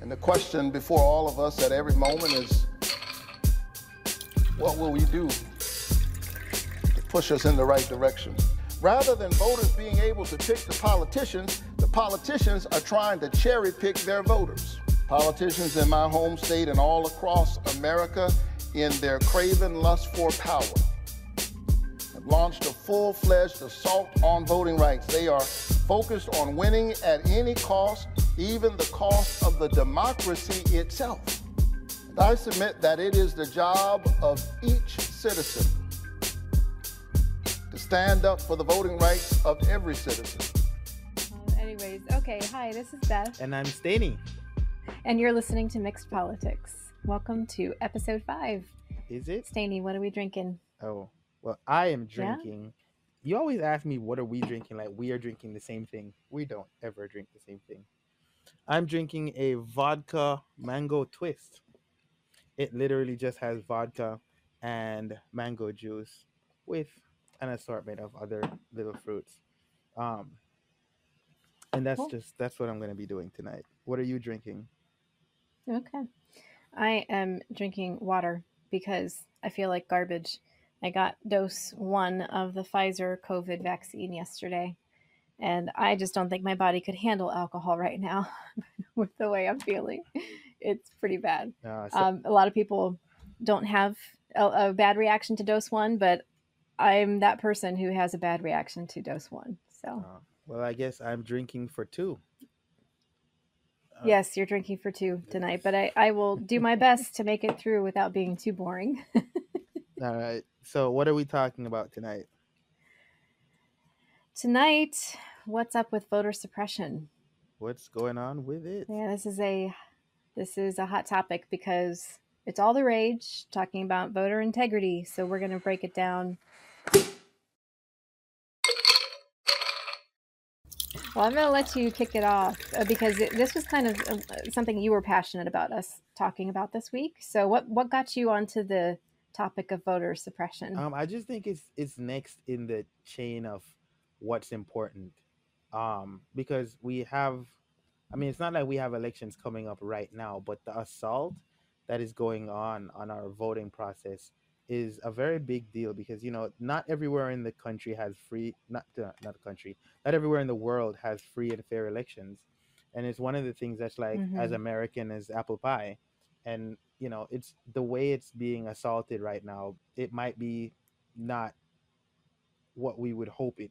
And the question before all of us at every moment is what will we do to push us in the right direction? Rather than voters being able to pick the politicians, the politicians are trying to cherry pick their voters. Politicians in my home state and all across America, in their craven lust for power, have launched a full fledged assault on voting rights. They are focused on winning at any cost, even the cost of the democracy itself. And I submit that it is the job of each citizen to stand up for the voting rights of every citizen. Um, anyways, okay. Hi, this is Beth, And I'm Staney. and you're listening to Mixed Politics. Welcome to episode five. Is it? Staney, what are we drinking? Oh, well, I am Yeah? drinking. You always ask me, what are we drinking? Like, we are drinking the same thing. We don't ever drink the same thing. I'm drinking a vodka mango twist. It literally just has vodka and mango juice with an assortment of other little fruits. Um, and that's Cool. just that's what I'm going to be doing tonight. What are you drinking? Okay. I am drinking water because I feel like garbage. I got dose one of the Pfizer COVID vaccine yesterday, and I just don't think my body could handle alcohol right now with the way I'm feeling. It's pretty bad. So, Um, a lot of people don't have a, a bad reaction to dose one, but I'm that person who has a bad reaction to dose one. So, uh, well, I guess I'm drinking for two. uh, yes, you're drinking for two tonight, but I, I will do my best to make it through without being too boring. All right. So, what are we talking about tonight? Tonight, what's up with voter suppression? What's going on with it? Yeah, this is a this is a hot topic because it's all the rage talking about voter integrity. So we're going to break it down. Well, I'm going to let you kick it off uh, because it, this was kind of uh, something you were passionate about us talking about this week. So what what got you onto the topic of voter suppression? Um, I just think it's it's next in the chain of what's important. Um, because we have, I mean, it's not like we have elections coming up right now, but the assault that is going on on our voting process is a very big deal because you know not everywhere in the country has free not uh, not the country not everywhere in the world has free and fair elections and it's one of the things that's like as Mhm. american as apple pie and you know it's the way it's being assaulted right now it might be not what we would hope it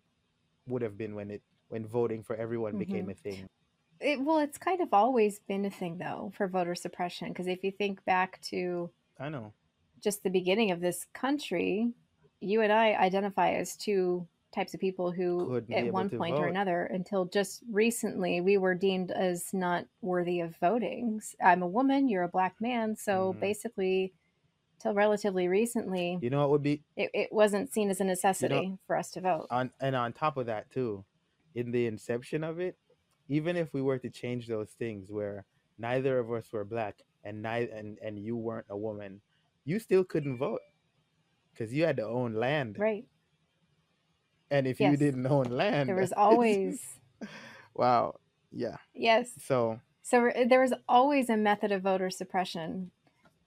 would have been when it when voting for everyone became a thing It, well, it's kind of always been a thing though for voter suppression because if you think back to i know just the beginning of this country, you and I identify as two types of people who, at one point or another, until just recently, we were deemed as not worthy of voting. i'm a woman, you're a black man. So Mhm. basically, till relatively recently, you know what would be it, it wasn't seen as a necessity for us to vote. on and on top of that too in the inception of it even if we were to change those things where neither of us were black and neither and, and you weren't a woman you still couldn't vote because you had to own land right. and if you didn't own land There was always, wow yeah yes. so So eh, there was always a method of voter suppression,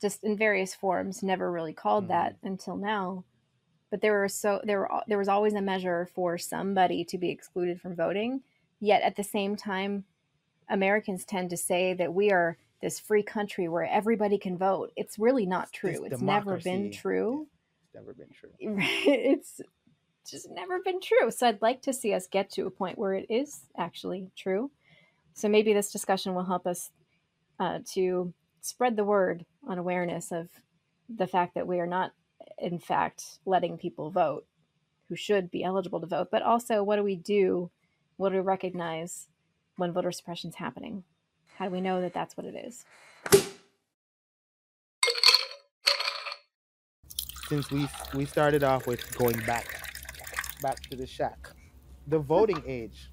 just in various forms. Never really called that until now, but there were so there were there was always a measure for somebody to be excluded from voting. Yet at the same time, Americans tend to say that we are this free country where everybody can vote. It's really not true. It's never been true. it's never been true it's just never been true. So I'd like to see us get to a point where it is actually true. So maybe this discussion will help us uh, to spread the word on awareness of the fact that we are not, in fact, letting people vote who should be eligible to vote. But also, what do we do? What do we recognize when voter suppression is happening? How do we know that that's what it is? since we we started off with going back back to the shack the voting age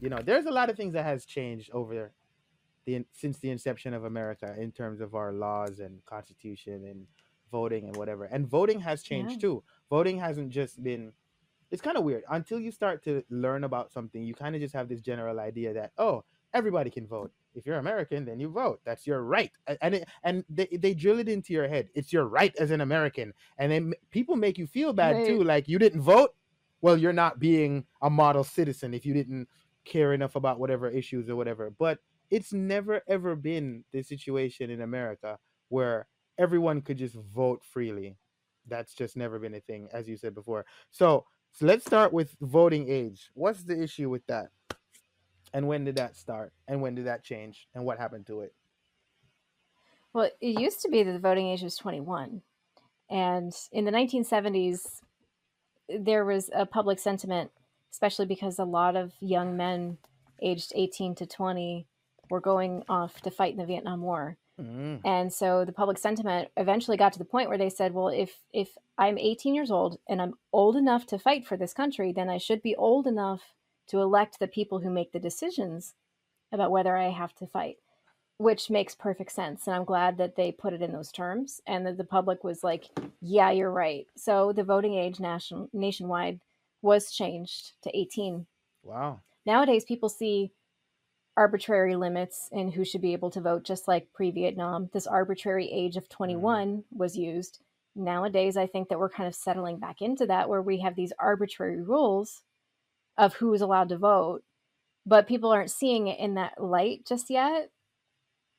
you know there's a lot of things that has changed over the since the inception of america in terms of our laws and constitution and voting and whatever and voting has changed Yeah. too voting hasn't just been it's kind of weird until you start to learn about something you kind of just have this general idea that oh everybody can vote. If you're American, then you vote. That's your right. And it, and they, they drill it into your head. It's your right as an American. And then people make you feel bad Right. too. Like you didn't vote. Well, you're not being a model citizen if you didn't care enough about whatever issues or whatever. But it's never ever been the situation in America where everyone could just vote freely. That's just never been a thing, as you said before. So, so let's start with voting age. What's the issue with that? And when did that start? And when did that change? And what happened to it? Well, it used to be that the voting age was 21. And in the 1970s, there was a public sentiment, especially because a lot of young men aged 18 to 20 were going off to fight in the Vietnam War. Mm, And so the public sentiment eventually got to the point where they said, well, if if I'm 18 years old and I'm old enough to fight for this country, then I should be old enough to elect the people who make the decisions about whether I have to fight, which makes perfect sense. And I'm glad that they put it in those terms and that the public was like, yeah, you're right. So the voting age nation, nationwide was changed to 18 wow. nowadays people see arbitrary limits in who should be able to vote just like pre-vietnam. This arbitrary age of mm. 21 was used. Nowadays i think that we're kind of settling back into that where we have these arbitrary rules of who is allowed to vote but people aren't seeing it in that light just yet.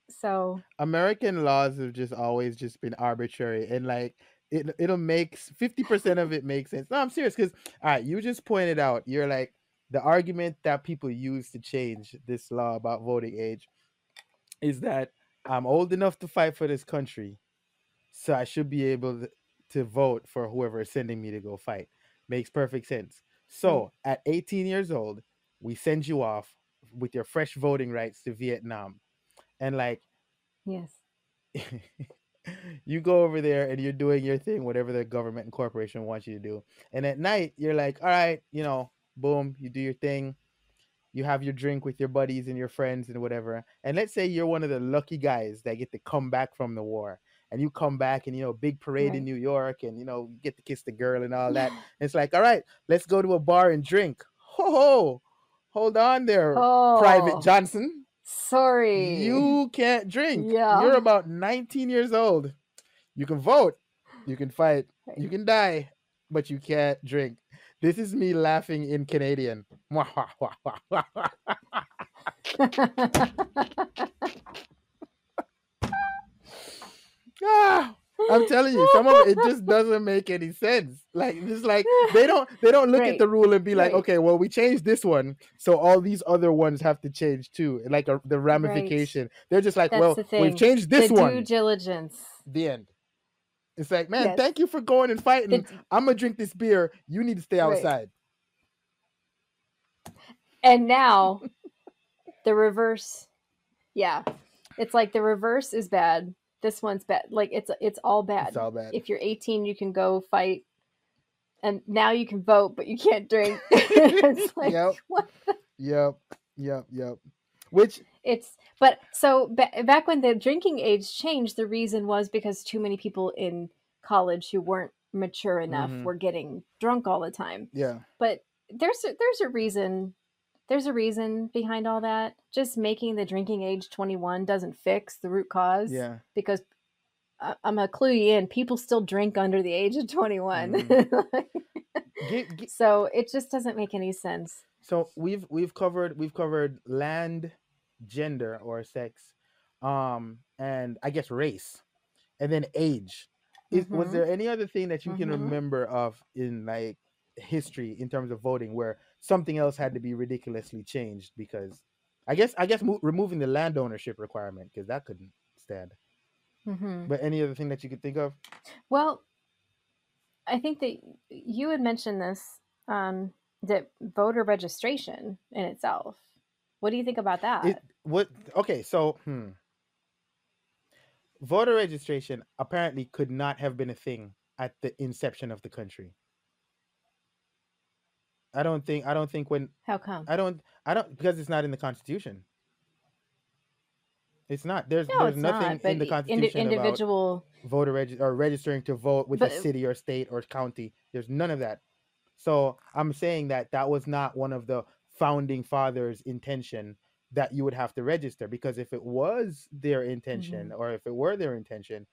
So American laws have just always just been arbitrary and like it it'll make fifty percent of it make sense. No, I'm serious because all right, you just pointed out you're like the argument that people use to change this law about voting age is that I'm old enough to fight for this country, so I should be able to, vote for whoever is sending me to go fight. Makes perfect sense. So hmm. at 18 years old, we send you off with your fresh voting rights to Vietnam. And like yes you go over there and you're doing your thing, whatever the government and corporation wants you to do. And at night, you're like, all right, you know, boom, you do your thing. You have your drink with your buddies and your friends and whatever. And let's say you're one of the lucky guys that get to come back from the war. And you come back and, you know, big parade in New York and, you know, you get to kiss the girl and all that. it's like, all right, let's go to a bar and drink. Ho ho, hold on there, oh Private Johnson. sorry You can't drink. Yeah. You're about 19 years old. You can vote, you can fight, you can die, but you can't drink. This is me laughing in Canadian. Ah, I'm telling you, some of it, just doesn't make any sense. Like just like they don't they don't look at the rule and be like, Right. okay, well we changed this one, so all these other ones have to change too. Like a, the ramification. They're just like, That's well, we've changed this the due one. diligence The end. It's like, man, Yes. thank you for going and fighting. The- I'm gonna drink this beer. You need to stay Right. outside. and now the reverse yeah it's like the reverse is bad this one's bad like it's it's all bad It's all bad. if you're 18 you can go fight and now you can vote but you can't drink it's like Yep. what Yep. Yep. Yep. Which it's but so ba- back when the drinking age changed the reason was because too many people in college who weren't mature enough Mhm. were getting drunk all the time yeah. but there's a, there's a reason there's a reason behind all that just making the drinking age 21 doesn't fix the root cause Yeah. because I- i'm gonna clue you in people still drink under the age of 21 Gi- gi- so it just doesn't make any sense so we've we've covered we've covered land, gender or sex, um, and I guess race, and then age. Is, Was Mhm. there any other thing that you can Mhm. remember of in like history in terms of voting where something else had to be ridiculously changed because I guess I guess mo- removing the land ownership requirement because that couldn't stand. hmm But any other thing that you could think of? well i think that you had mentioned this um, that voter registration in itself what do you think about that It what? Okay, so hmm. voter registration apparently could not have been a thing at the inception of the country. I don't think. I don't think when how come I don't. I don't because it's not in the Constitution. It's not. There's no there's nothing not in the indi- Constitution about individual voter reg- or registering to vote with But- a city or state or county. There's none of that. So I'm saying that that was not one of the founding fathers' intention that you would have to register because if it was their intention Mm-hmm. or if it were their intention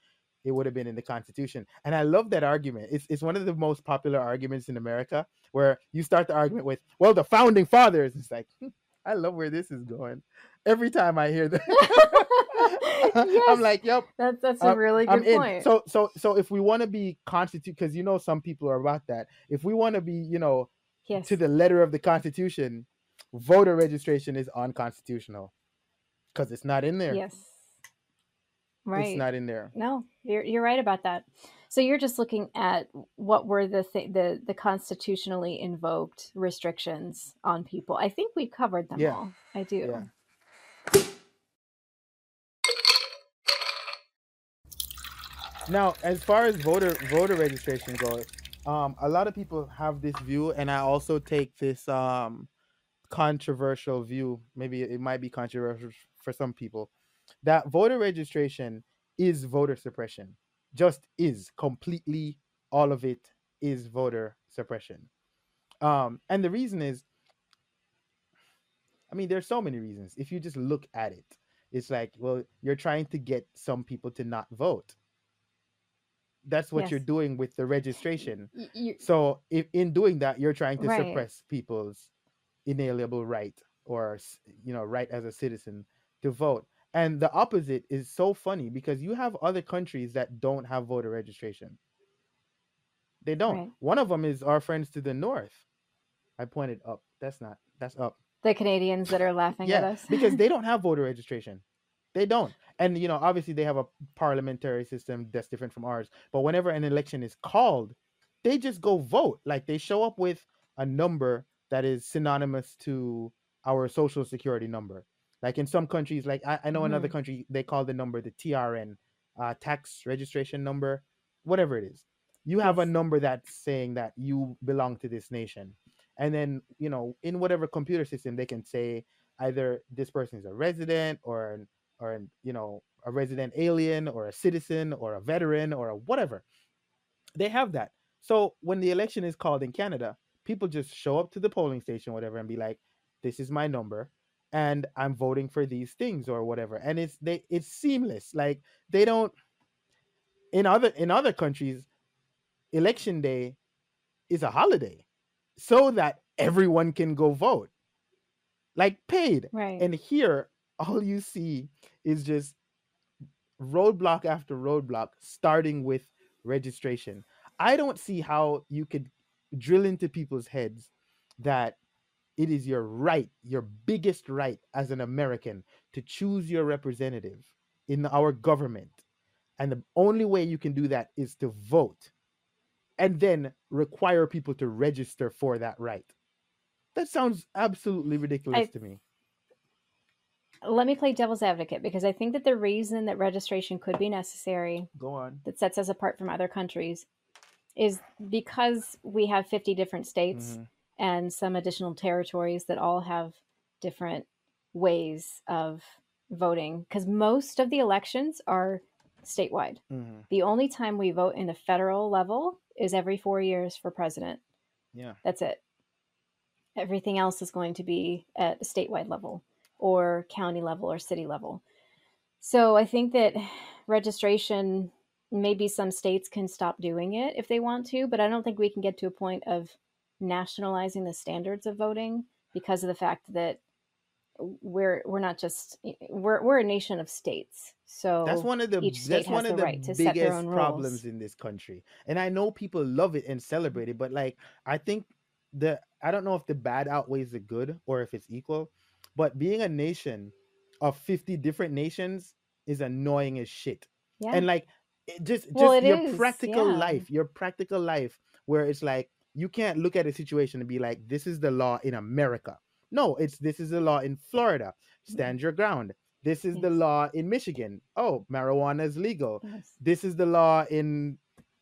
it would have been in the constitution and i love that argument it's, it's one of the most popular arguments in america where you start the argument with well the founding fathers it's like "Hmm, i love where this is going every time i hear that Yes. i'm like yep That's that's a I'm- really I'm good in. point. So so so if we want to be constitute because you know some people are about that. If we want to be, you know, yes. to the letter of the constitution, voter registration is unconstitutional. Because it's not in there. Yes. Right. It's not in there. No, you're you're right about that. So you're just looking at what were the th- the the constitutionally invoked restrictions on people. I think we covered them Yeah. all. I do. Yeah. Now, as far as voter voter registration goes, um, a lot of people have this view, and I also take this um controversial view. Maybe it might be controversial for some people that voter registration is voter suppression. Just is completely all of it is voter suppression. Um, and the reason is, I mean, there's so many reasons. If you just look at it, it's like, well, you're trying to get some people to not vote. That's what you're doing with the registration. You- So if in doing that, you're trying to Right. suppress people's inalienable right or you know right as a citizen to vote. And the opposite is so funny because you have other countries that don't have voter registration. They don't. Right. One of them is our friends to the north. I pointed up. That's not. That's up. the Canadians that are laughing at us because they don't have voter registration. They don't. And you know, obviously they have a parliamentary system that's different from ours. But whenever an election is called, they just go vote. Like they show up with a number that is synonymous to our social security number. Like in some countries, like I, I know another Mhm. country, they call the number the TRN, uh, tax registration number, whatever it is. You have a number that's saying that you belong to this nation. And then, you know, in whatever computer system, they can say either this person is a resident or an, or an, you know a resident alien or a citizen or a veteran or a whatever they have that so when the election is called in canada people just show up to the polling station whatever and be like this is my number and i'm voting for these things or whatever and it's they it's seamless like they don't in other in other countries election day is a holiday so that everyone can go vote. Like paid. Right. And here, all you see is just roadblock after roadblock, starting with registration. I don't see how you could drill into people's heads that it is your right, your biggest right as an American to choose your representative in our government. And the only way you can do that is to vote and then require people to register for that right. That sounds absolutely ridiculous to me. let me play devil's advocate because i think that the reason that registration could be necessary Go on. that sets us apart from other countries is because we have 50 different states Mhm. and some additional territories that all have different ways of voting because most of the elections are statewide Mhm. the only time we vote in the federal level is every four years for president Yeah. that's it everything else is going to be at a statewide level or county level or city level so i think that registration maybe some states can stop doing it if they want to but i don't think we can get to a point of nationalizing the standards of voting because of the fact that we're we're not just we're we're a nation of states so That's one of the that's one of the right biggest problems rules. in this country. And I know people love it and celebrate it, but like I think the I don't know if the bad outweighs the good or if it's equal, but being a nation of 50 different nations is annoying as shit. yeah And like it just just Well, it your is, practical yeah. life, your practical life where it's like you can't look at a situation and be like this is the law in America. No, it's this is the law in Florida. Mm-hmm. Stand your ground. This is the law in Michigan. Oh, marijuana is legal. Yes. This is the law in,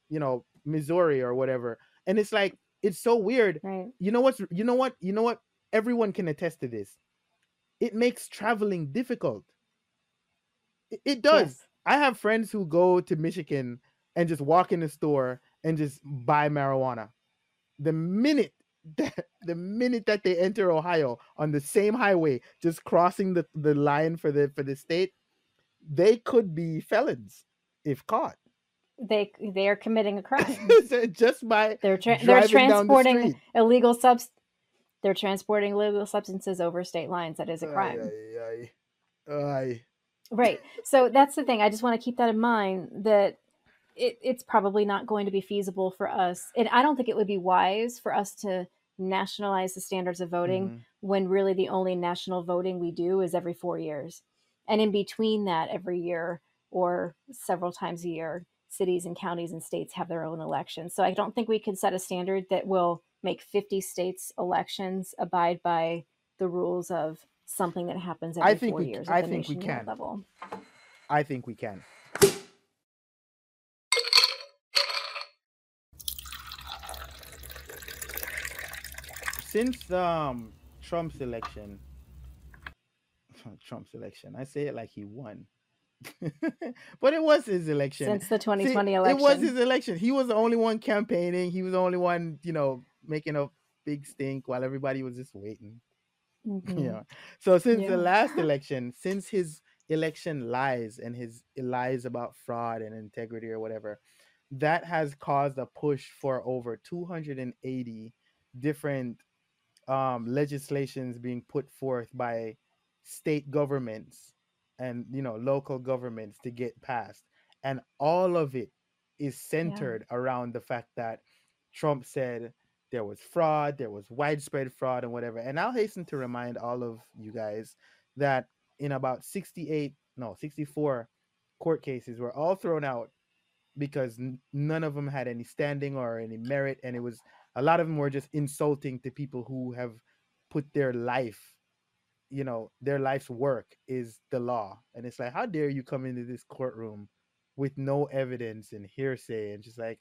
you know, Missouri or whatever. And it's like it's so weird. right You know what's you know what? You know what? Everyone can attest to this. It makes traveling difficult. It, it does. Yes. I have friends who go to Michigan and just walk in the store and just buy marijuana. The minute that the minute that they enter Ohio on the same highway, just crossing the, the line for the for the state, they could be felons if caught. They they are committing a crime. Just by They're tra- they're down the transporting illegal subs. They're transporting illegal substances over state lines. That is a crime. ay, ay. Ay. Right. So that's the thing. I just want to keep that in mind that it, it's probably not going to be feasible for us. And I don't think it would be wise for us to nationalize the standards of voting Mhm. when really the only national voting we do is every four years. And in between that, every year or several times a year, cities and counties and states have their own elections. So I don't think we can set a standard that will make 50 states elections abide by the rules of something that happens every I think four we years I think we can. level. I think we can. Since um Trump's election, Trump's election, I say it like he won, but it was his election. Since the See, 2020 election. It was his election. He was the only one campaigning. He was the only one, you know, making a big stink while everybody was just waiting. Mhm. Yeah. So since Yeah. the last election, since his election lies and his lies about fraud and integrity or whatever, that has caused a push for over 280 different um, legislations being put forth by state governments and you know local governments to get passed, and all of it is centered around the fact that Trump said there was fraud, there was widespread fraud, and whatever. And I'll hasten to remind all of you guys that in about 68, no, 64 court cases were all thrown out because n- none of them had any standing or any merit. And it was a lot of them were just insulting to people who have put their life, you know, their life's work is the law. And it's like, how dare you come into this courtroom with no evidence and hearsay and just like,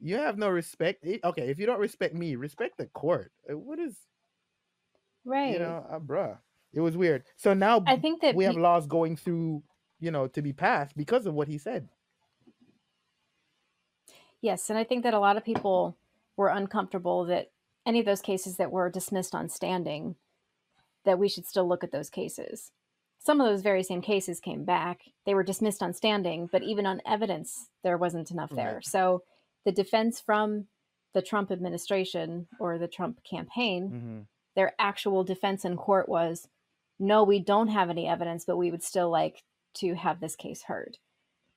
you have no respect. Eh, Okay, if you don't respect me, respect the court. Uh, What is Right. you know, uh, bruh? It was weird. So now I think that we have laws going through, you know, to be passed because of what he said. Yes, and I think that a lot of people were uncomfortable that any of those cases that were dismissed on standing, that we should still look at those cases. Some of those very same cases came back. They were dismissed on standing, but even on evidence, there wasn't enough there. Right. So the defense from the Trump administration or the Trump campaign, hmm their actual defense in court was no, we don't have any evidence, but we would still like to have this case heard.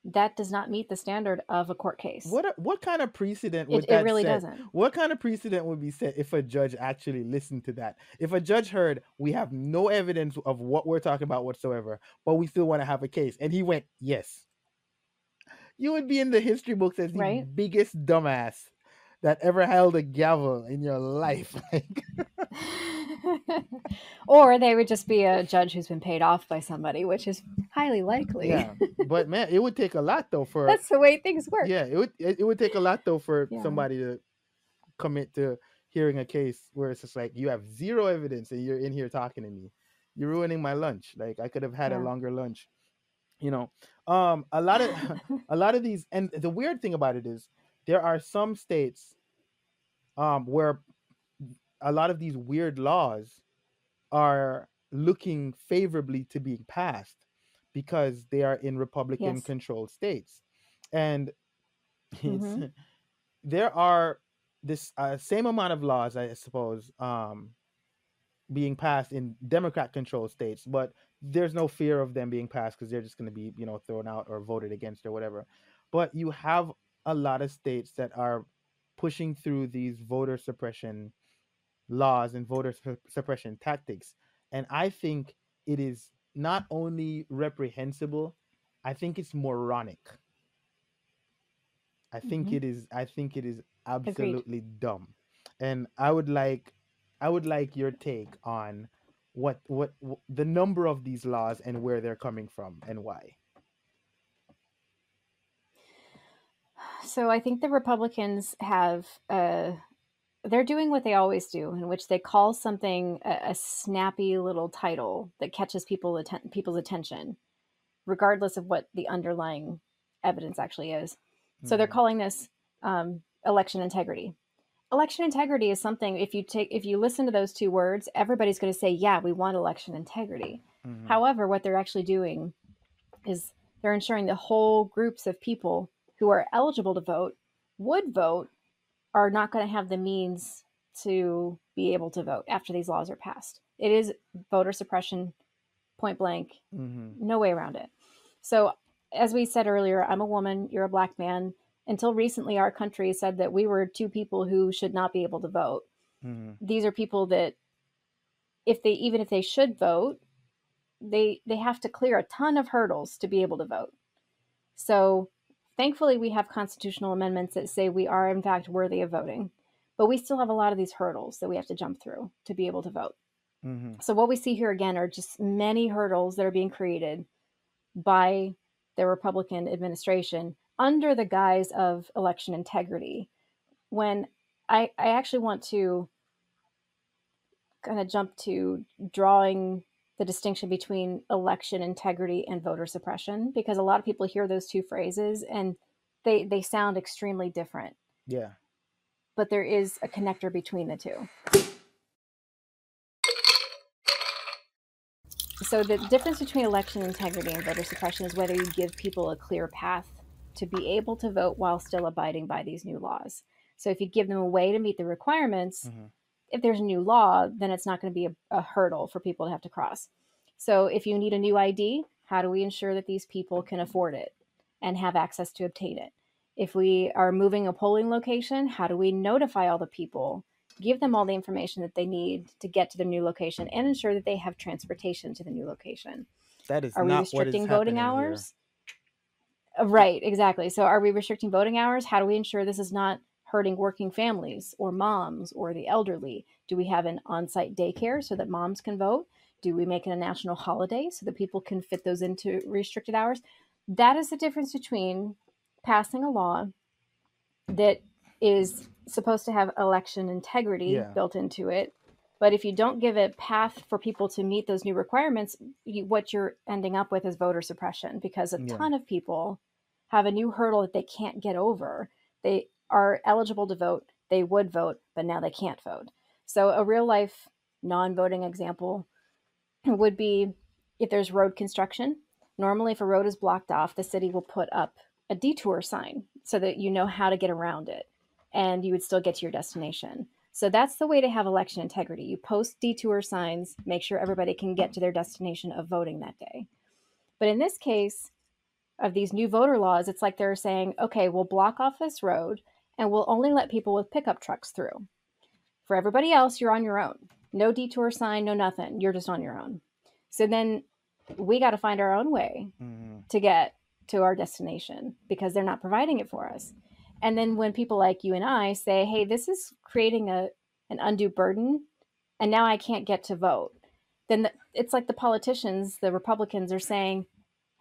That does not meet the standard of a court case. What what kind of precedent would it, that it really set? doesn't. What kind of precedent would be set if a judge actually listened to that? If a judge heard we have no evidence of what we're talking about whatsoever, but we still want to have a case, and he went yes, you would be in the history books as the Right. biggest dumbass that ever held a gavel in your life. Like, or they would just be a judge who's been paid off by somebody, which is highly likely. yeah, but man, it would take a lot though for That's the way things work. yeah, it would it, would take a lot though for Yeah. somebody to commit to hearing a case where it's just like you have zero evidence and you're in here talking to me. You're ruining my lunch. Like I could have had a longer lunch. You know, um, a lot of a lot of these, and the weird thing about it is there are some states, um, where a lot of these weird laws are looking favorably to being passed because they are in Republican Yes. controlled states, and it's, Mhm. there are this uh, same amount of laws, I suppose, um, being passed in Democrat controlled states, but there's no fear of them being passed because they're just going to be, you know, thrown out or voted against or whatever. But you have a lot of states that are pushing through these voter suppression laws and voter su- suppression tactics. And I think it is not only reprehensible, I think it's moronic. I think Mhm. it is I think it is absolutely dumb. And I would like I would like your take on what what wh- the number of these laws and where they're coming from and why. So I think the Republicans have uh, they're doing what they always do, in which they call something a, a snappy little title that catches people atten- people's attention, regardless of what the underlying evidence actually is. So they're Mhm. calling this um, election integrity, election integrity is something if you take if you listen to those two words everybody's going to say yeah we want election integrity Mhm. however what they're actually doing is they're ensuring the whole groups of people who are eligible to vote would vote are not going to have the means to be able to vote after these laws are passed it is voter suppression point blank Mhm. no way around it. So, as we said earlier, I'm a woman, you're a black man. Until recently, our country said that we were two people who should not be able to vote. Mhm. These are people that, if they even if they should vote, they they have to clear a ton of hurdles to be able to vote. So, thankfully, we have constitutional amendments that say we are in fact worthy of voting, but we still have a lot of these hurdles that we have to jump through to be able to vote. Mhm. So what we see here again are just many hurdles that are being created by the Republican administration under the guise of election integrity. When I, I actually want to kind of jump to drawing the distinction between election integrity and voter suppression because a lot of people hear those two phrases and they they sound extremely different Yeah. but there is a connector between the two. So the difference between election integrity and voter suppression is whether you give people a clear path to be able to vote while still abiding by these new laws. So if you give them a way to meet the requirements, Mhm. if there's a new law, then it's not going to be a, a hurdle for people to have to cross. So if you need a new ID, how do we ensure that these people can afford it and have access to obtain it? If we are moving a polling location, how do we notify all the people, give them all the information that they need to get to their new location, and ensure that they have transportation to the new location? That is Are we not what is restricting voting hours? here. Uh, Right, exactly. So are we restricting voting hours? How do we ensure this is not hurting working families or moms or the elderly? Do we have an on site daycare so that moms can vote? Do we make it a national holiday so that people can fit those into restricted hours? That is the difference between passing a law that is supposed to have election integrity Yeah. built into it. But if you don't give a path for people to meet those new requirements, you, what you're ending up with is voter suppression because a Yeah. ton of people have a new hurdle that they can't get over. They are eligible to vote, they would vote, but now they can't vote. So, a real life non voting example would be if there's road construction. Normally, if a road is blocked off, the city will put up a detour sign so that you know how to get around it and you would still get to your destination. So that's the way to have election integrity. You post detour signs, make sure everybody can get to their destination of voting that day. But in this case, of these new voter laws, it's like they're saying, okay, we'll block off this road and we'll only let people with pickup trucks through. For everybody else, you're on your own. No detour sign, no nothing. You're just on your own. So then we got to find our own way Mhm. to get to our destination because they're not providing it for us. And then when people like you and I say, "Hey, this is creating a an undue burden and now I can't get to vote." Then the, it's like the politicians, the Republicans are saying,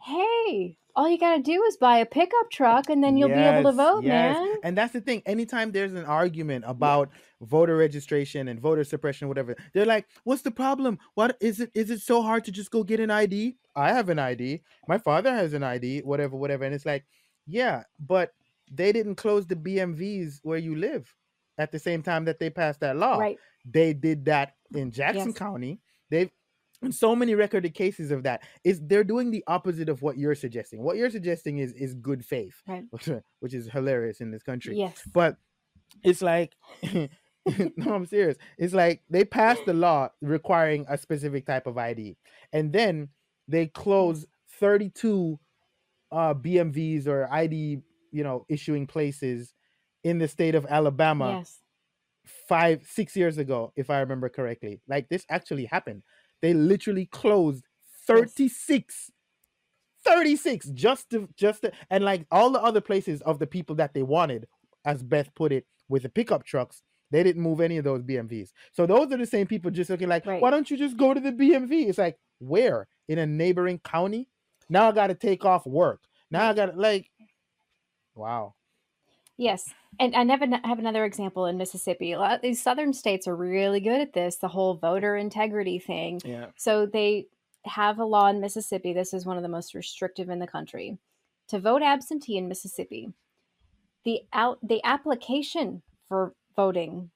"Hey, all you got to do is buy a pickup truck and then you'll be able to vote, yes. man." And that's the thing. Anytime there's an argument about voter registration and voter suppression, whatever, they're like, "What's the problem? What is it? Is it so hard to just go get an ID? I have an ID. My father has an ID. Whatever, whatever." And it's like, yeah, but they didn't close the BMVs where you live at the same time that they passed that law. Right. They did that in Jackson Yes. County. They've and so many recorded cases of that is they're doing the opposite of what you're suggesting. What you're suggesting is is good faith, Right. which, which is hilarious in this country. Yes. But it's like no, I'm serious. It's like they passed the law requiring a specific type of ID, and then they close 32 uh, BMVs or ID, you know, issuing places in the state of Alabama yes. five six years ago if i remember correctly. Like this actually happened. They literally closed 36 36 just to just to, and like all the other places of the people that they wanted as beth put it with the pickup trucks they didn't move any of those bmvs so those are the same people just looking like Right. why don't you just go to the bmv it's like where? In a neighboring county? Now i gotta take off work. Now i gotta like wow Yes. And I never have another example in Mississippi. A lot of these southern states are really good at this, the whole voter integrity thing. yeah So they have a law in Mississippi. This is one of the most restrictive in the country. To vote absentee in Mississippi, the out the application for voting,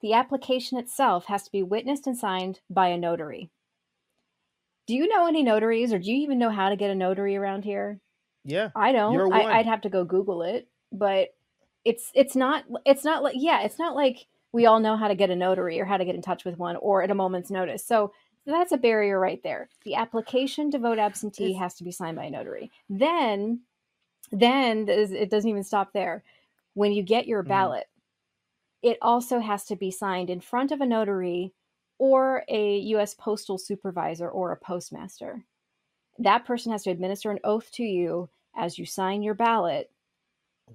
the application itself has to be witnessed and signed by a notary. Do you know any notaries, or do you even know how to get a notary around here? Yeah. I don't. I, I'd have to go Google it, but it's it's not it's not like yeah, it's not like we all know how to get a notary or how to get in touch with one or at a moment's notice. So that's a barrier right there. The application to vote absentee It's- has to be signed by a notary. Then, then it doesn't even stop there. When you get your Mhm. ballot, it also has to be signed in front of a notary or a U.S. postal supervisor or a postmaster. That person has to administer an oath to you as you sign your ballot,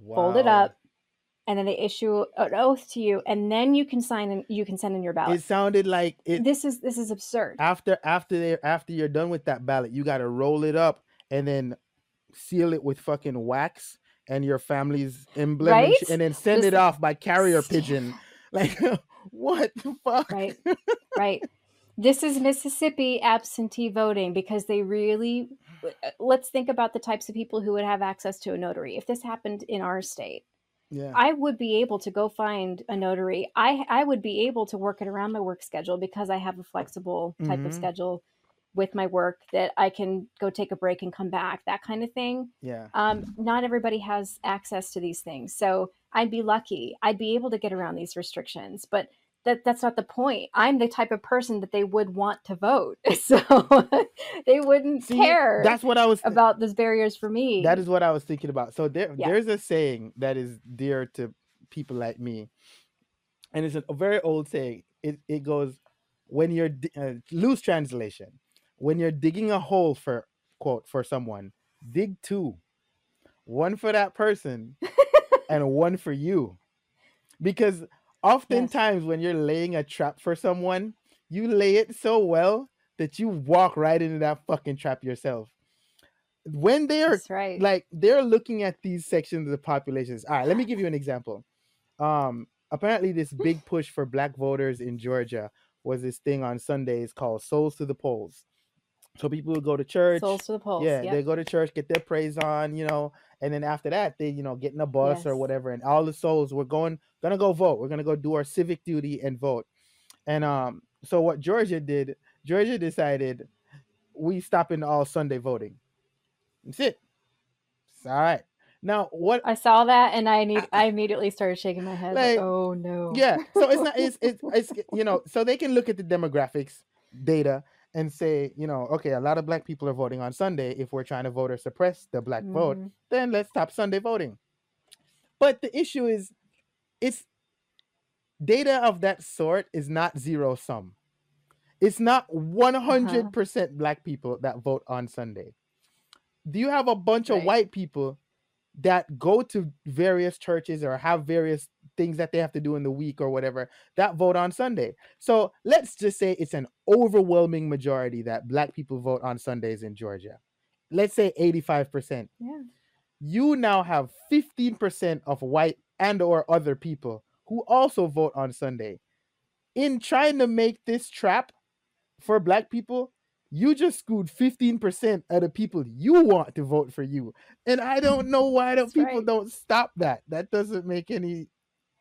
fold it up, and then they issue an oath to you, and then you can sign and you can send in your ballot. It sounded like it this is this is absurd. after after they after you're done with that ballot, you got to roll it up and then seal it with fucking wax and your family's emblem and, sh- Right? and then send it off by carrier pigeon. Like what the fuck? right right this is mississippi absentee voting because they really let's think about the types of people who would have access to a notary if this happened in our state Yeah. i would be able to go find a notary i i would be able to work it around my work schedule because i have a flexible type Mhm. of schedule with my work that i can go take a break and come back that kind of thing yeah. um, not everybody has access to these things. So I'd be lucky. I'd be able to get around these restrictions, but that that's not the point. I'm the type of person that they would want to vote, so they wouldn't See, care That's what I was about those barriers for me. That is what I was thinking about. So there, Yeah. there's a saying that is dear to people like me, and it's a, very old saying. It it goes, when you're uh, loose translation, when you're digging a hole for quote for someone, dig two, one for that person and one for you, because oftentimes when you're laying a trap for someone, you lay it so well that you walk right into that fucking trap yourself. When they're right. like they're looking at these sections of the populations. All right, let me give you an example. Um, apparently, this big push for black voters in Georgia was this thing on Sundays called "Souls to the Polls." So people would go to church, Souls to the polls. yeah, yep. they go to church, get their praise on, you know, and then after that, they you know get in a bus or whatever, and all the souls we're going gonna go vote. We're gonna go do our civic duty and vote. And um, so what Georgia did, Georgia decided we stopping all Sunday voting. That's it. It's all right. Now what? I saw that and I need. I immediately started shaking my head. Like, Like, oh no. Yeah. So it's not. It's it's it's you know. So they can look at the demographics data and say, you know, okay, a lot of black people are voting on Sunday. If we're trying to vote or suppress the black vote, Mhm. then let's stop Sunday voting. But the issue is, it's data of that sort is not zero sum. It's not 100% black people that vote on Sunday. Do you have a bunch of white people that go to various churches or have various things that they have to do in the week or whatever that vote on Sunday? So let's just say it's an overwhelming majority that black people vote on Sundays in Georgia. Let's say 85% Yeah. you now have 15% of white and or other people who also vote on Sunday. In trying to make this trap for black people, you just screwed 15% of the people you want to vote for you. And I don't know why the people right. don't stop that. That doesn't make any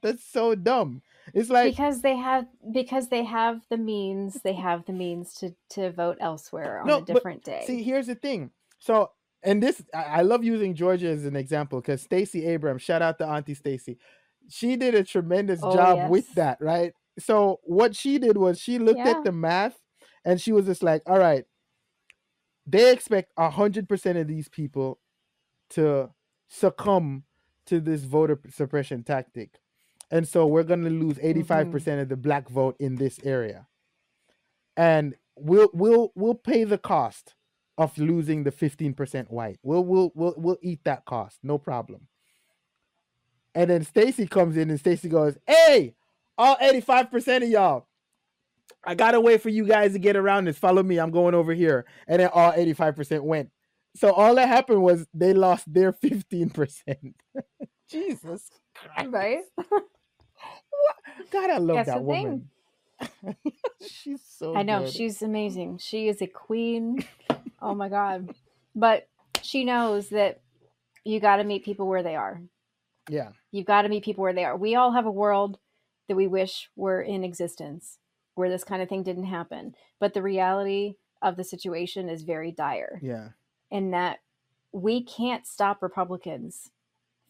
that's so dumb. It's like because they have because they have the means they have the means to to vote elsewhere on No, a but different day See, here's the thing. So, and this, I, I love using Georgia as an example because Stacey Abrams, shout out to Auntie Stacey, she did a tremendous Oh, job with that, right? So, what she did was she looked Yeah. at the math and she was just like, all right, they expect 100% of these people to succumb to this voter suppression tactic. And so we're going to lose 85% mm-hmm. percent of the black vote in this area. And we'll we'll we'll pay the cost of losing the 15% white. We'll we'll we'll we'll eat that cost, no problem. And then Stacey comes in and Stacey goes, "Hey, all 85% of y'all, I got to wait for you guys to get around this. Follow me. I'm going over here." And then all 85% went. So all that happened was they lost their 15%. Jesus Christ. right God, I love That's that woman. She's so i know good. she's amazing she is a queen oh my god but she knows that you got to meet people where they are yeah. you've got to meet people where they are we all have a world that we wish were in existence where this kind of thing didn't happen. But the reality of the situation is very dire. Yeah. In that we can't stop Republicans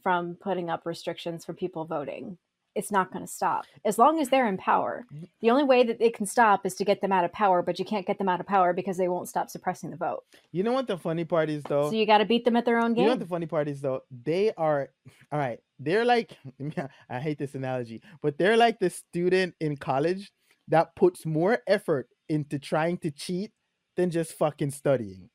from putting up restrictions for people voting. It's not going to stop as long as they're in power. Mm-hmm. The only way that it can stop is to get them out of power, but you can't get them out of power because they won't stop suppressing the vote. You know what the funny part is though? So you got to beat them at their own game. You know what the funny part is though? They are all right. They're like I hate this analogy, but they're like the student in college that puts more effort into trying to cheat than just fucking studying.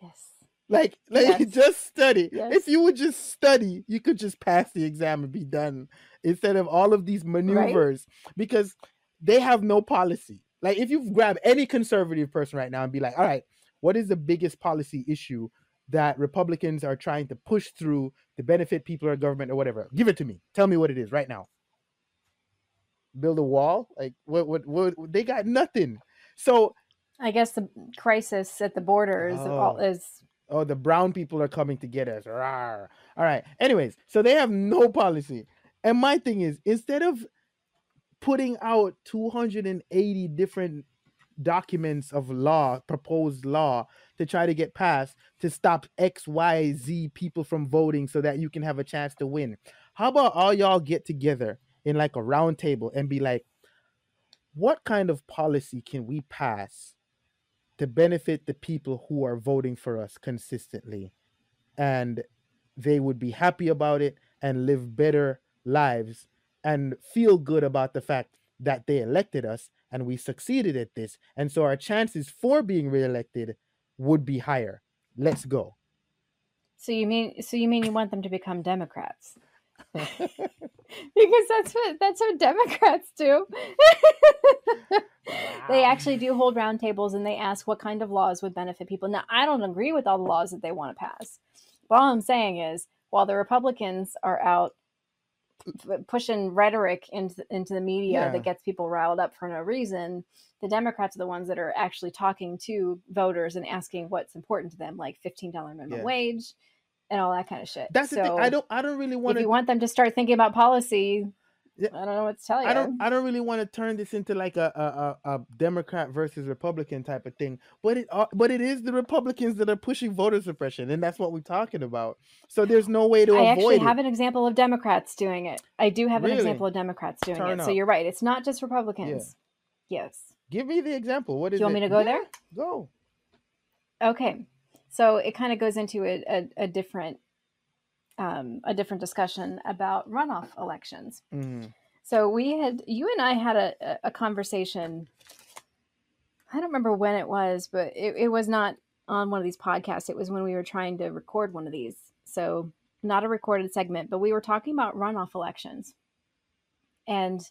Yes. Like, like Yes. just study. Yes. If you would just study, you could just pass the exam and be done instead of all of these maneuvers because they have no policy. Like, if you grab any conservative person right now and be like, all right, what is the biggest policy issue that Republicans are trying to push through to benefit people or government or whatever? Give it to me. Tell me what it is right now. Build a wall? Like, what, what, what? They got nothing. So, I guess the crisis at the border is, all, Oh. is oh, the brown people are coming to get us. Rawr. All right. Anyways, so they have no policy. And my thing is, instead of putting out 280 different documents of law, proposed law, to try to get passed to stop X, Y, Z people from voting so that you can have a chance to win, how about all y'all get together in like a round table and be like, what kind of policy can we pass to benefit the people who are voting for us consistently. And they would be happy about it and live better lives and feel good about the fact that they elected us and we succeeded at this. And so our chances for being reelected would be higher. Let's go. So you mean so you mean you want them to become Democrats? because that's what that's what Democrats do. they actually do hold roundtables and they ask what kind of laws would benefit people. Now, I don't agree with all the laws that they want to pass. But all I'm saying is, while the Republicans are out p- pushing rhetoric into into the media Yeah. that gets people riled up for no reason, the Democrats are the ones that are actually talking to voters and asking what's important to them, like fifteen dollar minimum Yeah. wage and all that kind of shit. that's the thing i don't i don't really want to if you want them to start thinking about policy, Yeah. I don't know what to tell you. I don't I don't really want to turn this into like a, a a a Democrat versus Republican type of thing, but it but it is the Republicans that are pushing voter suppression, and that's what we're talking about. So there's no way to I avoid actually it. have an example of Democrats doing it. I do have an Really? example of Democrats doing Turn it. So you're right. It's not just Republicans. Yes. Give me the example. What Do you want it? me to go Yeah, there? Go. Okay. So it kind of goes into a, a, a different um, a different discussion about runoff elections. Mhm. So we had you and I had a, a- a conversation. I don't remember when it was, but it, it was not on one of these podcasts. It was when we were trying to record one of these. So not a recorded segment, but we were talking about runoff elections. And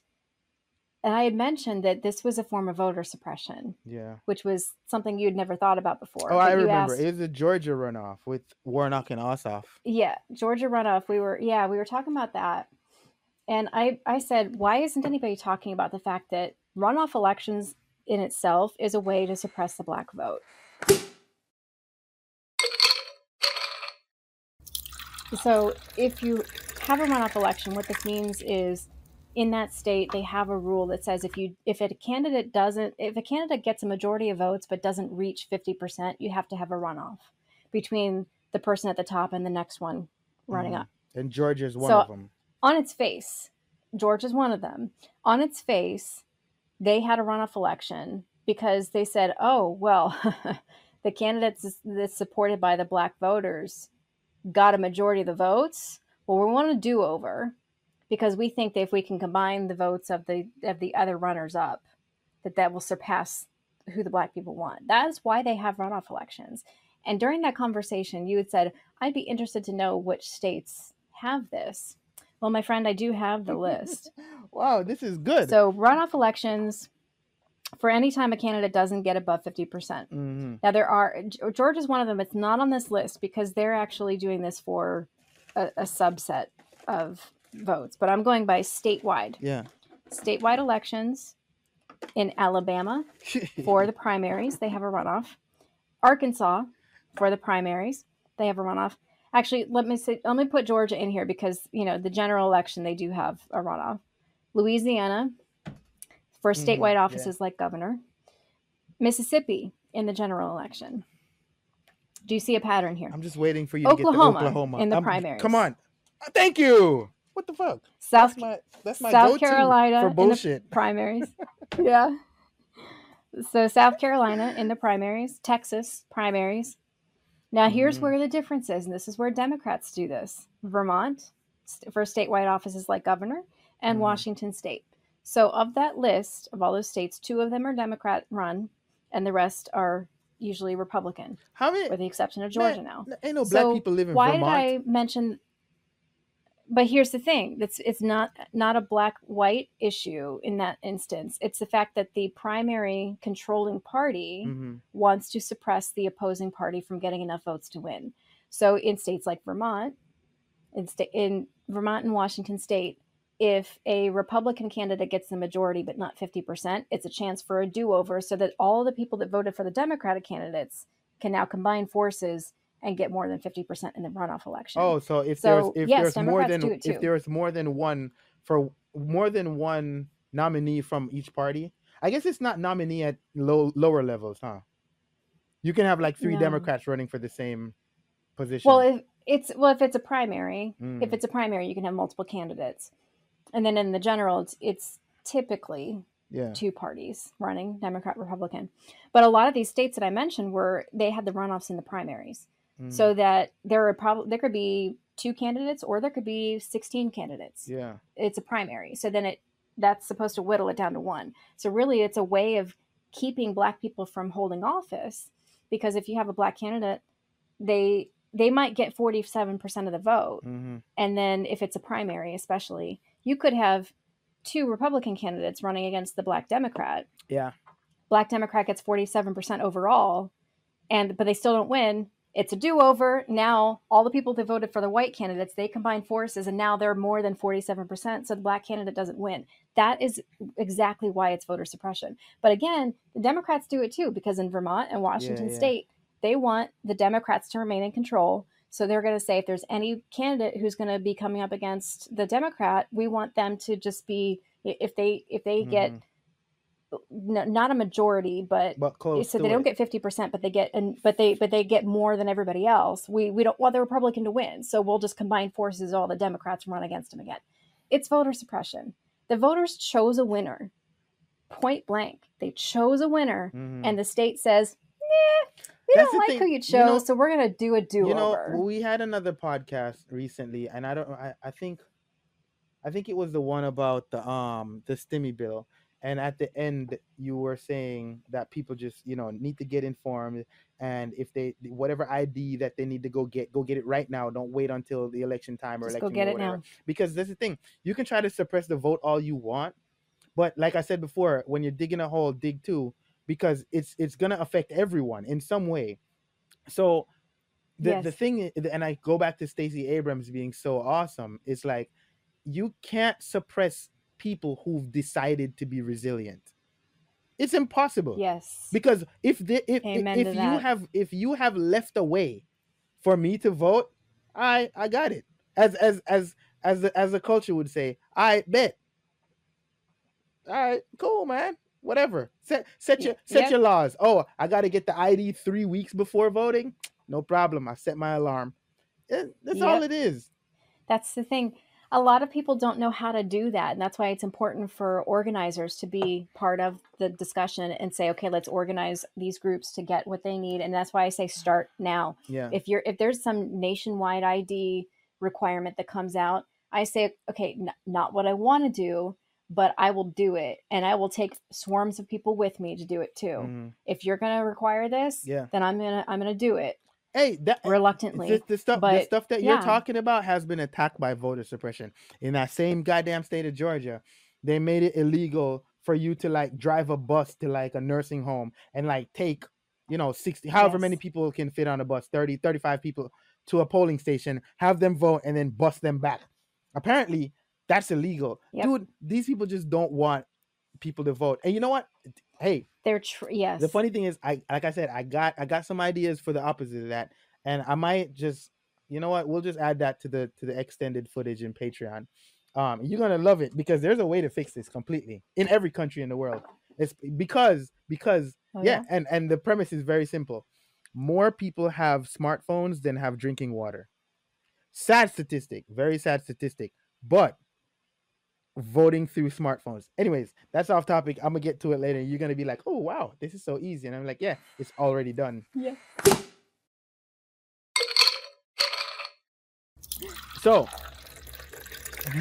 and I had mentioned that this was a form of voter suppression, Yeah. which was something you'd never thought about before. Oh, but I remember. asked- It was a Georgia runoff with Warnock and Ossoff. yeah georgia runoff we were yeah we were talking about that and i i said why isn't anybody talking about the fact that runoff elections in itself is a way to suppress the black vote so if you have a runoff election what this means is in that state they have a rule that says if you if a candidate doesn't if a candidate gets a majority of votes but doesn't reach 50% you have to have a runoff between the person at the top and the next one running Mhm. up And georgia is one So- of them. on its face, georgia is one of them. On its face, they had a runoff election because they said, oh, well, the candidates that's supported by the black voters got a majority of the votes. Well, we want a do over because we think that if we can combine the votes of the of the other runners up, that that will surpass who the black people want. That is why they have runoff elections. And during that conversation, you had said, I'd be interested to know which states have this. Well, my friend, I do have the list. Wow, this is good. so, runoff elections for any time a candidate doesn't get above 50%. Mhm. Now, there are, George is one of them. It's not on this list because they're actually doing this for a, a subset of votes, but I'm going by statewide. Yeah. Statewide elections in Alabama for the primaries, they have a runoff. Arkansas for the primaries, they have a runoff. Actually, let me say, let me put Georgia in here because you know the general election they do have a runoff. Louisiana for Mhm, statewide yeah. offices like governor. Mississippi in the general election. Do you see a pattern here? I'm just waiting for you to Oklahoma get the Oklahoma in the I'm- primaries. Come on. Thank you. What the fuck? South That's my that's my South Carolina for in the bullshit. primaries. yeah. So South Carolina in the primaries, Texas primaries. Now here's Mhm. where the difference is, and this is where Democrats do this. Vermont for statewide offices like governor, and Mhm. Washington State. So of that list of all those states, two of them are Democrat run, and the rest are usually Republican, How many? with the exception of Man, Georgia now. Ain't no black So people live in why Vermont. did I mention? But here's the thing: that's it's not not a black white issue in that instance. It's the fact that the primary controlling party Mhm. wants to suppress the opposing party from getting enough votes to win. So in states like Vermont, in, sta- in Vermont and Washington State, if a Republican candidate gets the majority but not 50%, it's a chance for a do-over so that all the people that voted for the Democratic candidates can now combine forces and get more than 50% in the runoff election. Oh, so if So, there's if yes, there's more than do it too. if there's more than one for more than one nominee from each party, I guess it's not nominee at low lower levels, huh? You can have like three No. Democrats running for the same position. Well, if it's well, if it's a primary, if Mm. it's a primary, you can have multiple candidates, and then in the general, it's, it's typically yeah. two parties running, Democrat, Republican. But a lot of these states that I mentioned were they had the runoffs in the primaries, Mm. so that there are probably there could be two candidates or there could be sixteen candidates. yeah. It's a primary, so then it that's supposed to whittle it down to one. So really, it's a way of keeping Black people from holding office because if you have a Black candidate, they they might get forty seven percent of the vote, hmm and then if it's a primary, especially, you could have two Republican candidates running against the Black Democrat. Yeah. Black Democrat gets 47% overall, and but they still don't win. It's a do-over. Now all the people that voted for the white candidates, they combine forces and now they're more than 47%, so the black candidate doesn't win. That is exactly why it's voter suppression. But again, the Democrats do it too because in Vermont and Washington yeah. state, they want the Democrats to remain in control. So they're going to say if there's any candidate who's going to be coming up against the Democrat, we want them to just be if they if they get mm-hmm. Not a majority, but But close. so they don't get fifty percent, but they get and but they but they get more than everybody else. We we don't want the Republican to win, so we'll just combine forces. All the Democrats and run against him again. It's voter suppression. The voters chose a winner, point blank. They chose a winner, Mhm. and the state says, "Nah, we That's don't like thing. who you You chose, know- so we're gonna do a do you know we had another podcast recently and i don't I, I think i think it was the one about the um the stimmy bill and at the end you were saying that people just you know need to get informed and if they whatever id that they need to go get go get it right now. Don't wait until the election time or Just election go get it now. because that's the thing you can try to suppress the vote all you want but like i said before when you're digging a hole dig two because it's it's going to affect everyone in some way. So the, the thing and i go back to stacey abrams being so awesome it's like you can't suppress people who've decided to be resilient. It's impossible. Yes. because if they, if, if, Amen if you that. have if you have left a way for me to vote i i got it. As as as as the, as the culture would say i bet. All right cool man. Whatever. Set set your set Yep. your laws. Oh i got to get the id three weeks before voting? No problem. I set my alarm. Eh, that's all it is. That's the thing. A lot of people don't know how to do that. And that's why it's important for organizers to be part of the discussion and say, okay, let's organize these groups to get what they need. And that's why I say start now. yeah If you're if there's some nationwide ID requirement that comes out, I say, okay, n- not what I want to do, but I will do it. And I will take swarms of people with me to do it too. Mhm. If you're going to require this, Yeah. then I'm going to I'm going to do it hey that eh, reluctantly. the, stuff the but, stuff that you're talking about has been attacked by voter suppression. In that same goddamn state of georgia they made it illegal for you to like drive a bus to like a nursing home and like take you know 60 however many people can fit on a bus 30 35 people to a polling station have them vote and then bust them back. Apparently that's illegal. Yep. dude these people just don't want people to vote. And you know what hey They're tr- yes. the funny thing is, I like I said, I got I got some ideas for the opposite of that, and I might just, you know what, we'll just add that to the to the extended footage in Patreon. Um, you're gonna love it because there's a way to fix this completely in every country in the world. It's because because Oh, yeah, and and the premise is very simple. More people have smartphones than have drinking water. Sad statistic, very sad statistic. But voting through smartphones. Anyways, that's off topic. I'm gonna get to it later. You're gonna be like, "Oh wow, this is so easy," and I'm like, "Yeah, it's already done." Yeah. So,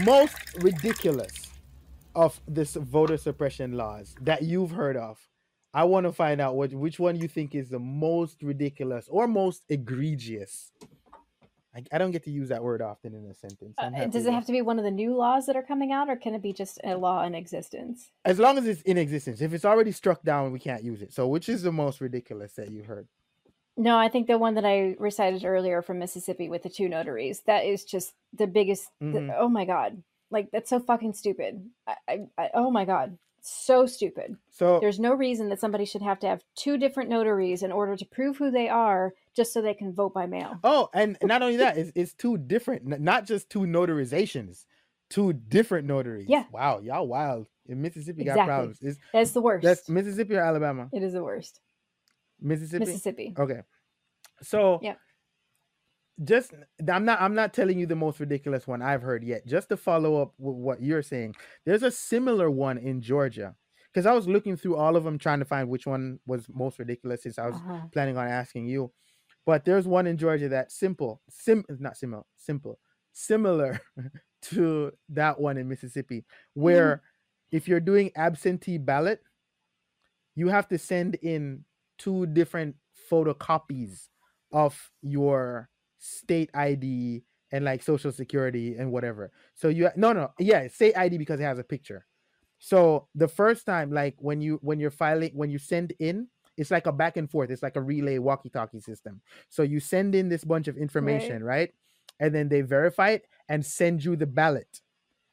most ridiculous of this voter suppression laws that you've heard of. I want to find out what which one you think is the most ridiculous or most egregious. I, I don't get to use that word often in a sentence. Uh, does it have to be one of the new laws that are coming out, or can it be just a law in existence? as long as it's in existence. If it's already struck down, we can't use it. So, which is the most ridiculous that you heard? No, I think the one that I recited earlier from Mississippi with the two notaries, that is just the biggest. the- Mhm. oh my God. Like, that's so fucking stupid. I, I, I, oh my God. So stupid. So, There's no reason that somebody should have to have two different notaries in order to prove who they are just so they can vote by mail. oh, and not only that, it's, it's two different, not just two notarizations, two different notaries. Yeah. Wow, y'all wild. In Mississippi got problems. It's, That's the worst. that's Mississippi or Alabama? it is the worst. Mississippi. Mississippi. Okay. So Yep. Just I'm not I'm not telling you the most ridiculous one I've heard yet. Just to follow up with what you're saying, there's a similar one in Georgia. Because I was looking through all of them trying to find which one was most ridiculous since I was Uh-huh. planning on asking you. But there's one in Georgia that's simple, sim not similar, simple, similar to that one in Mississippi, where if you're doing absentee ballot, you have to send in two different photocopies of your state ID and like social security and whatever. So you no no yeah state ID because it has a picture. So the first time like when you when you're filing when you send in it's like a back and forth. It's like a relay walkie-talkie system. So you send in this bunch of information, right? And then they verify it and send you the ballot.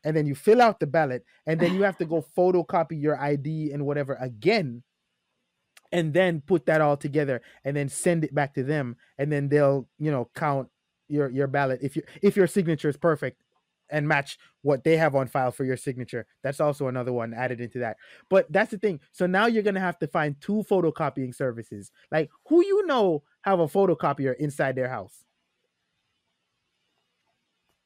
And then you fill out the ballot and then you have to go photocopy your ID and whatever again and then put that all together and then send it back to them and then they'll, you know, count your your ballot if you if your signature is perfect and match what they have on file for your signature. That's also another one added into that. But that's the thing. So now you're gonna have to find two photocopying services. Like who you know have a photocopier inside their house.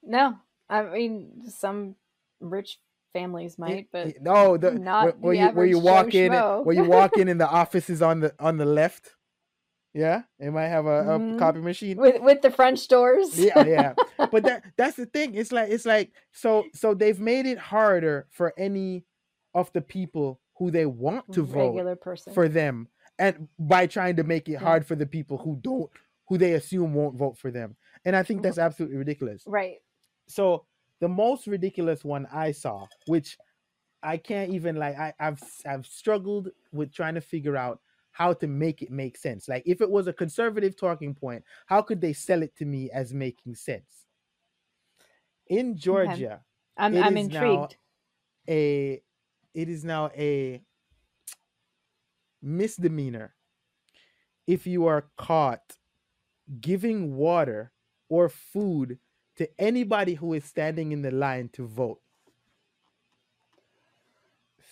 No, I mean, some rich families might, but no, the not where, where the you where you average Joe walk in, Schmo. where you walk in, and the office is on the on the left. Yeah, it might have a, a Mhm. copy machine. with with the French doors. yeah, yeah. But that that's the thing. It's like it's like so so they've made it harder for any of the people who they want to vote regular person. for them, and by trying to make it Yeah. hard for the people who don't who they assume won't vote for them. And I think that's absolutely ridiculous. right. So the most ridiculous one I saw, which I can't even like, I, I've s- I've struggled with trying to figure out how to make it make sense. Like if it was a conservative talking point, how could they sell it to me as making sense? In Georgia, I'm It I'm now- intrigued. a it is now a misdemeanor if you are caught giving water or food to anybody who is standing in the line to vote.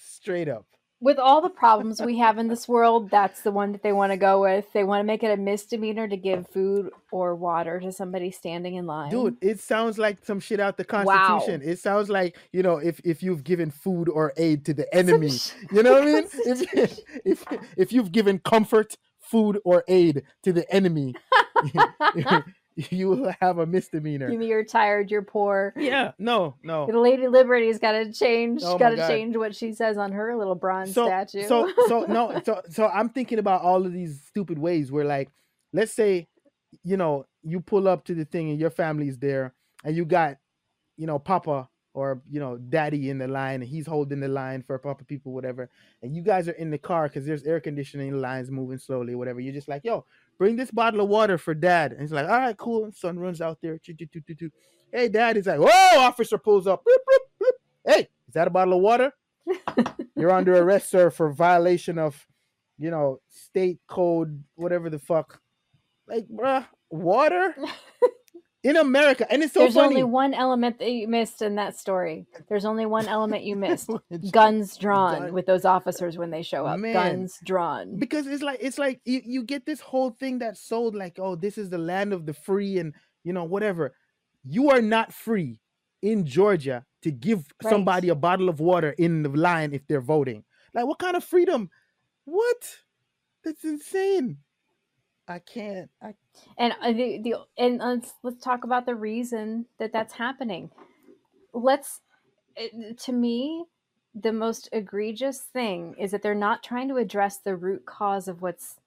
Straight up. With all the problems we have in this world, that's the one that they want to go with. They want to make it a misdemeanor to give food or water to somebody standing in line. Dude, it sounds like some shit out the Wow. Constitution. It sounds like, you know, if if you've given food or aid to the enemy. You know what I mean? If, if if you've given comfort, food, or aid to the enemy, you will have a misdemeanor. Give me you're tired, you're poor. Yeah, no, no. The Lady Liberty's got to change. Oh my got to change what she says on her little bronze So, statue. so, so no, so, so I'm thinking about all of these stupid ways where, like, let's say, you know, you pull up to the thing and your family's there, and you got, you know, Papa or you know, Daddy in the line, and he's holding the line for Papa people, whatever, and you guys are in the car because there's air conditioning, lines moving slowly, whatever. You're just like, yo, bring this bottle of water for Dad, and he's like, all right, cool. Son runs out there, hey, Dad, he's like, whoa, officer pulls up, hey, is that a bottle of water? You're under arrest, sir, for violation of, you know, state code, whatever the fuck. Like, bruh, water? in America, and it's so There's funny. only one element that you missed in that story. There's only one element you missed. Guns drawn Gun- with those officers when they show up. Man. Guns drawn. because it's like it's like you, you get this whole thing that's sold like oh this is the land of the free and you know whatever you are not free in georgia to give Right. somebody a bottle of water in the line if they're voting like what kind of freedom what that's insane i can't i And uh, the, the and let's let's talk about the reason that that's happening. Let's to me the most egregious thing is that they're not trying to address the root cause of what's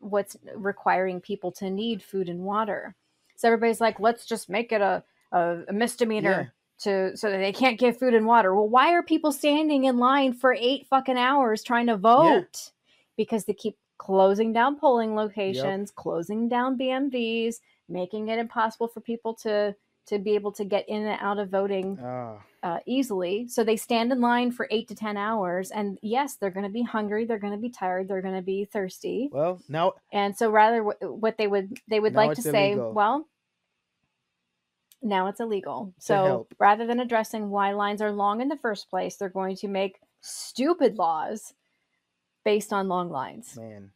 what's requiring people to need food and water. So everybody's like, let's just make it a a, a misdemeanor to so that they can't get food and water. Well, why are people standing in line for eight fucking hours trying to vote? Because they keep closing down polling locations, closing down BMVs, making it impossible for people to to be able to get in and out of voting ah uh, easily. So they stand in line for eight to ten hours, and yes, they're going to be hungry, they're going to be tired, they're going to be thirsty, well now and so rather wh- what they would they would like to say, illegal. well, now it's illegal. So rather than addressing why lines are long in the first place, they're going to make stupid laws based on long lines. man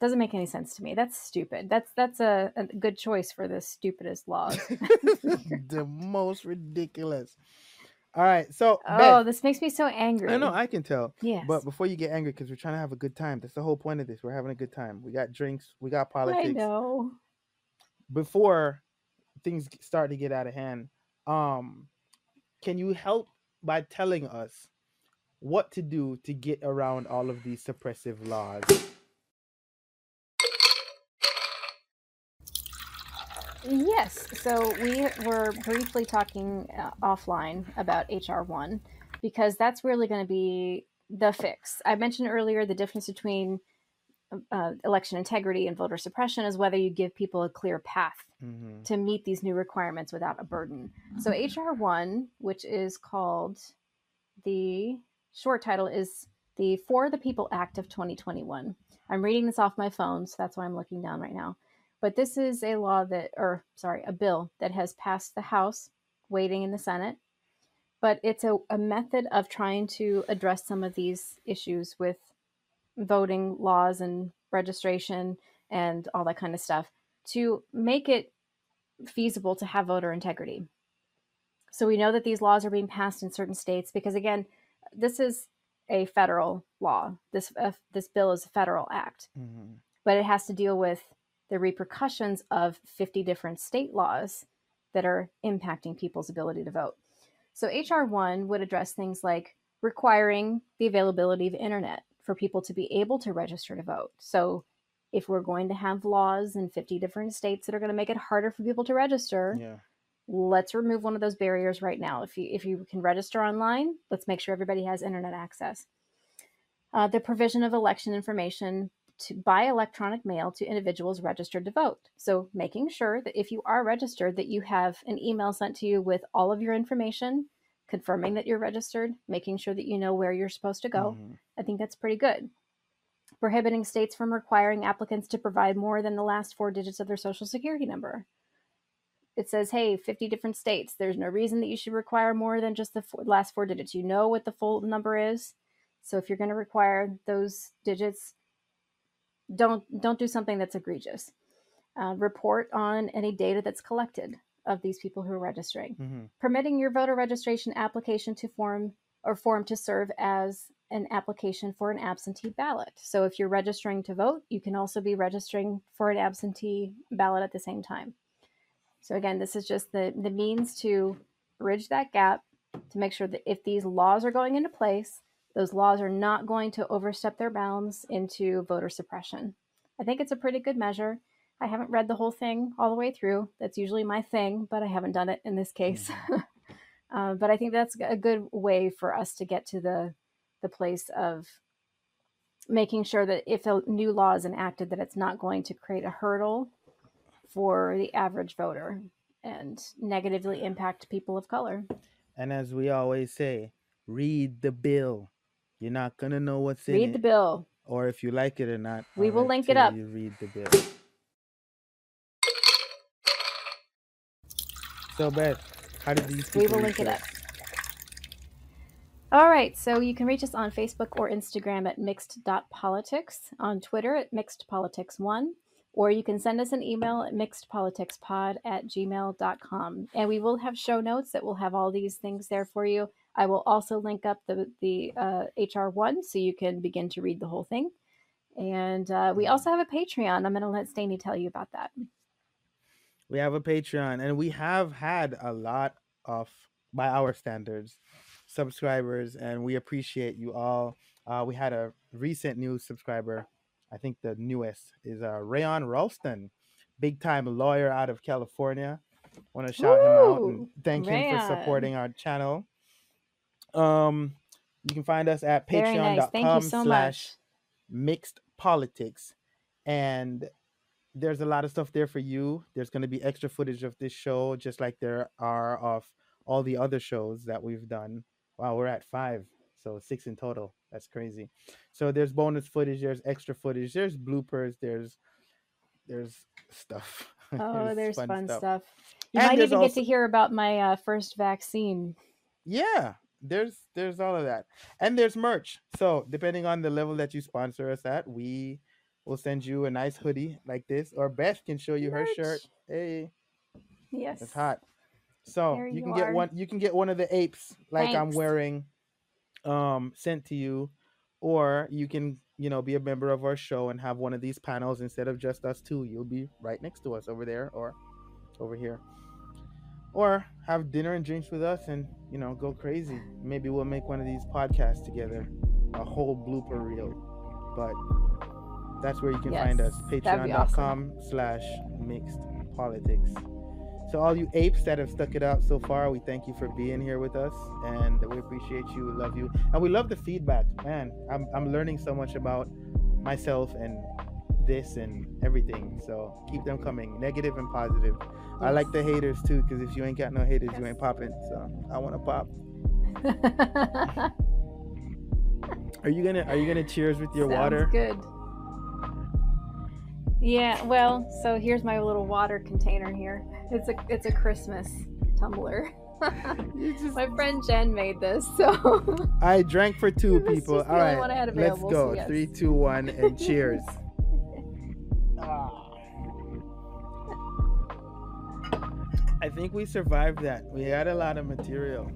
Doesn't make any sense to me. That's stupid. That's that's a, a good choice for the stupidest laws. the most ridiculous all right so oh, Beth, this makes me so angry. i know i can tell yes. but before you get angry because we're trying to have a good time that's the whole point of this we're having a good time we got drinks we got politics. I know. before things start to get out of hand um can you help by telling us what to do to get around all of these suppressive laws Yes. So we were briefly talking uh, offline about HR1 because that's really going to be the fix. I mentioned earlier the difference between uh, election integrity and voter suppression is whether you give people a clear path mm-hmm. to meet these new requirements without a burden. So HR1, which is called the short title is the For the People Act of 2021. I'm reading this off my phone, so that's why I'm looking down right now. But this is a law that, or sorry, a bill that has passed the House, waiting in the Senate. But it's a, a method of trying to address some of these issues with voting laws and registration and all that kind of stuff to make it feasible to have voter integrity. So we know that these laws are being passed in certain states because, again, this is a federal law. This uh, this bill is a federal act, Mm-hmm. but it has to deal with the repercussions of 50 different state laws that are impacting people's ability to vote. So HR one would address things like requiring the availability of internet for people to be able to register to vote. So if we're going to have laws in 50 different states that are going to make it harder for people to register, yeah let's remove one of those barriers right now. If you if you can register online, let's make sure everybody has internet access. Uh, the provision of election information to by electronic mail to individuals registered to vote. So making sure that if you are registered, that you have an email sent to you with all of your information, confirming that you're registered, making sure that you know where you're supposed to go. Mhm. I think that's pretty good. Prohibiting states from requiring applicants to provide more than the last four digits of their social security number. It says, hey, 50 different states. There's no reason that you should require more than just the four, last four digits. You know what the full number is. So if you're going to require those digits, don't don't do something that's egregious. Uh, report on any data that's collected of these people who are registering Mhm. permitting your voter registration application to form or form to serve as an application for an absentee ballot. So if you're registering to vote, you can also be registering for an absentee ballot at the same time. So again, this is just the the means to bridge that gap to make sure that if these laws are going into place, those laws are not going to overstep their bounds into voter suppression. I think it's a pretty good measure. I haven't read the whole thing all the way through. That's usually my thing, but I haven't done it in this case. uh, but I think that's a good way for us to get to the the place of making sure that if a new law is enacted, that it's not going to create a hurdle for the average voter and negatively impact people of color. and as we always say read the bill you're not gonna know what's in it. Read the bill. or if you like it or not We will link it up. you read the bill So Beth, how did these people We will link it up. All right, so you can reach us on Facebook or Instagram at mixed.politics, on Twitter at mixedpolitics1, or you can send us an email at mixedpoliticspod at gmail.com. And we will have show notes that will have all these things there for you. I will also link up the, the uh, HR1 so you can begin to read the whole thing. And uh, we also have a Patreon. I'm going to let Stacey tell you about that. We have a Patreon, and we have had a lot of, by our standards, subscribers, and we appreciate you all. Uh, we had a recent new subscriber. I think the newest is uh, Rayon Ralston, big time lawyer out of California. Want to shout him out and thank him for supporting our channel. Um, you can find us at Very nice. Patreon.com so slash mixed politics and there's a lot of stuff there for you there's going to be extra footage of this show just like there are of all the other shows that we've done wow we're at five so six in total that's crazy. So there's bonus footage there's extra footage there's bloopers there's there's stuff. Oh, there's fun, stuff. You And might there's even get to hear about my uh, first vaccine. yeah there's there's all of that. And there's merch. So depending on the level that you sponsor us at we will send you a nice hoodie like this or beth can show you her shirt. Hey. Yes. it's hot. So There you you can get one you can get one of the apes like i'm wearing um sent to you or you can you know be a member of our show and have one of these panels instead of just us two. You'll be right next to us over there or over here. Or have dinner and drinks with us and you know go crazy. Maybe we'll make one of these podcasts together a whole blooper reel. But that's where you can find us. Yes, awesome. patreon.com slash mixed politics so all you apes that have stuck it out so far we thank you for being here with us and we appreciate you we love you and we love the feedback man i'm, I'm learning so much about myself and this and everything so keep them coming negative and positive I like the haters too, because if you ain't got no haters, you ain't popping. So I want to pop. Are you gonna Are you gonna cheers with your Sounds water? Good. Yeah. Well, so here's my little water container here. It's a it's a Christmas tumbler. Just- my friend Jen made this, so I drank for two people. All right, one I had let's go. so yes. Three, two, one, and cheers. Ah. I think we survived that. We had a lot of material.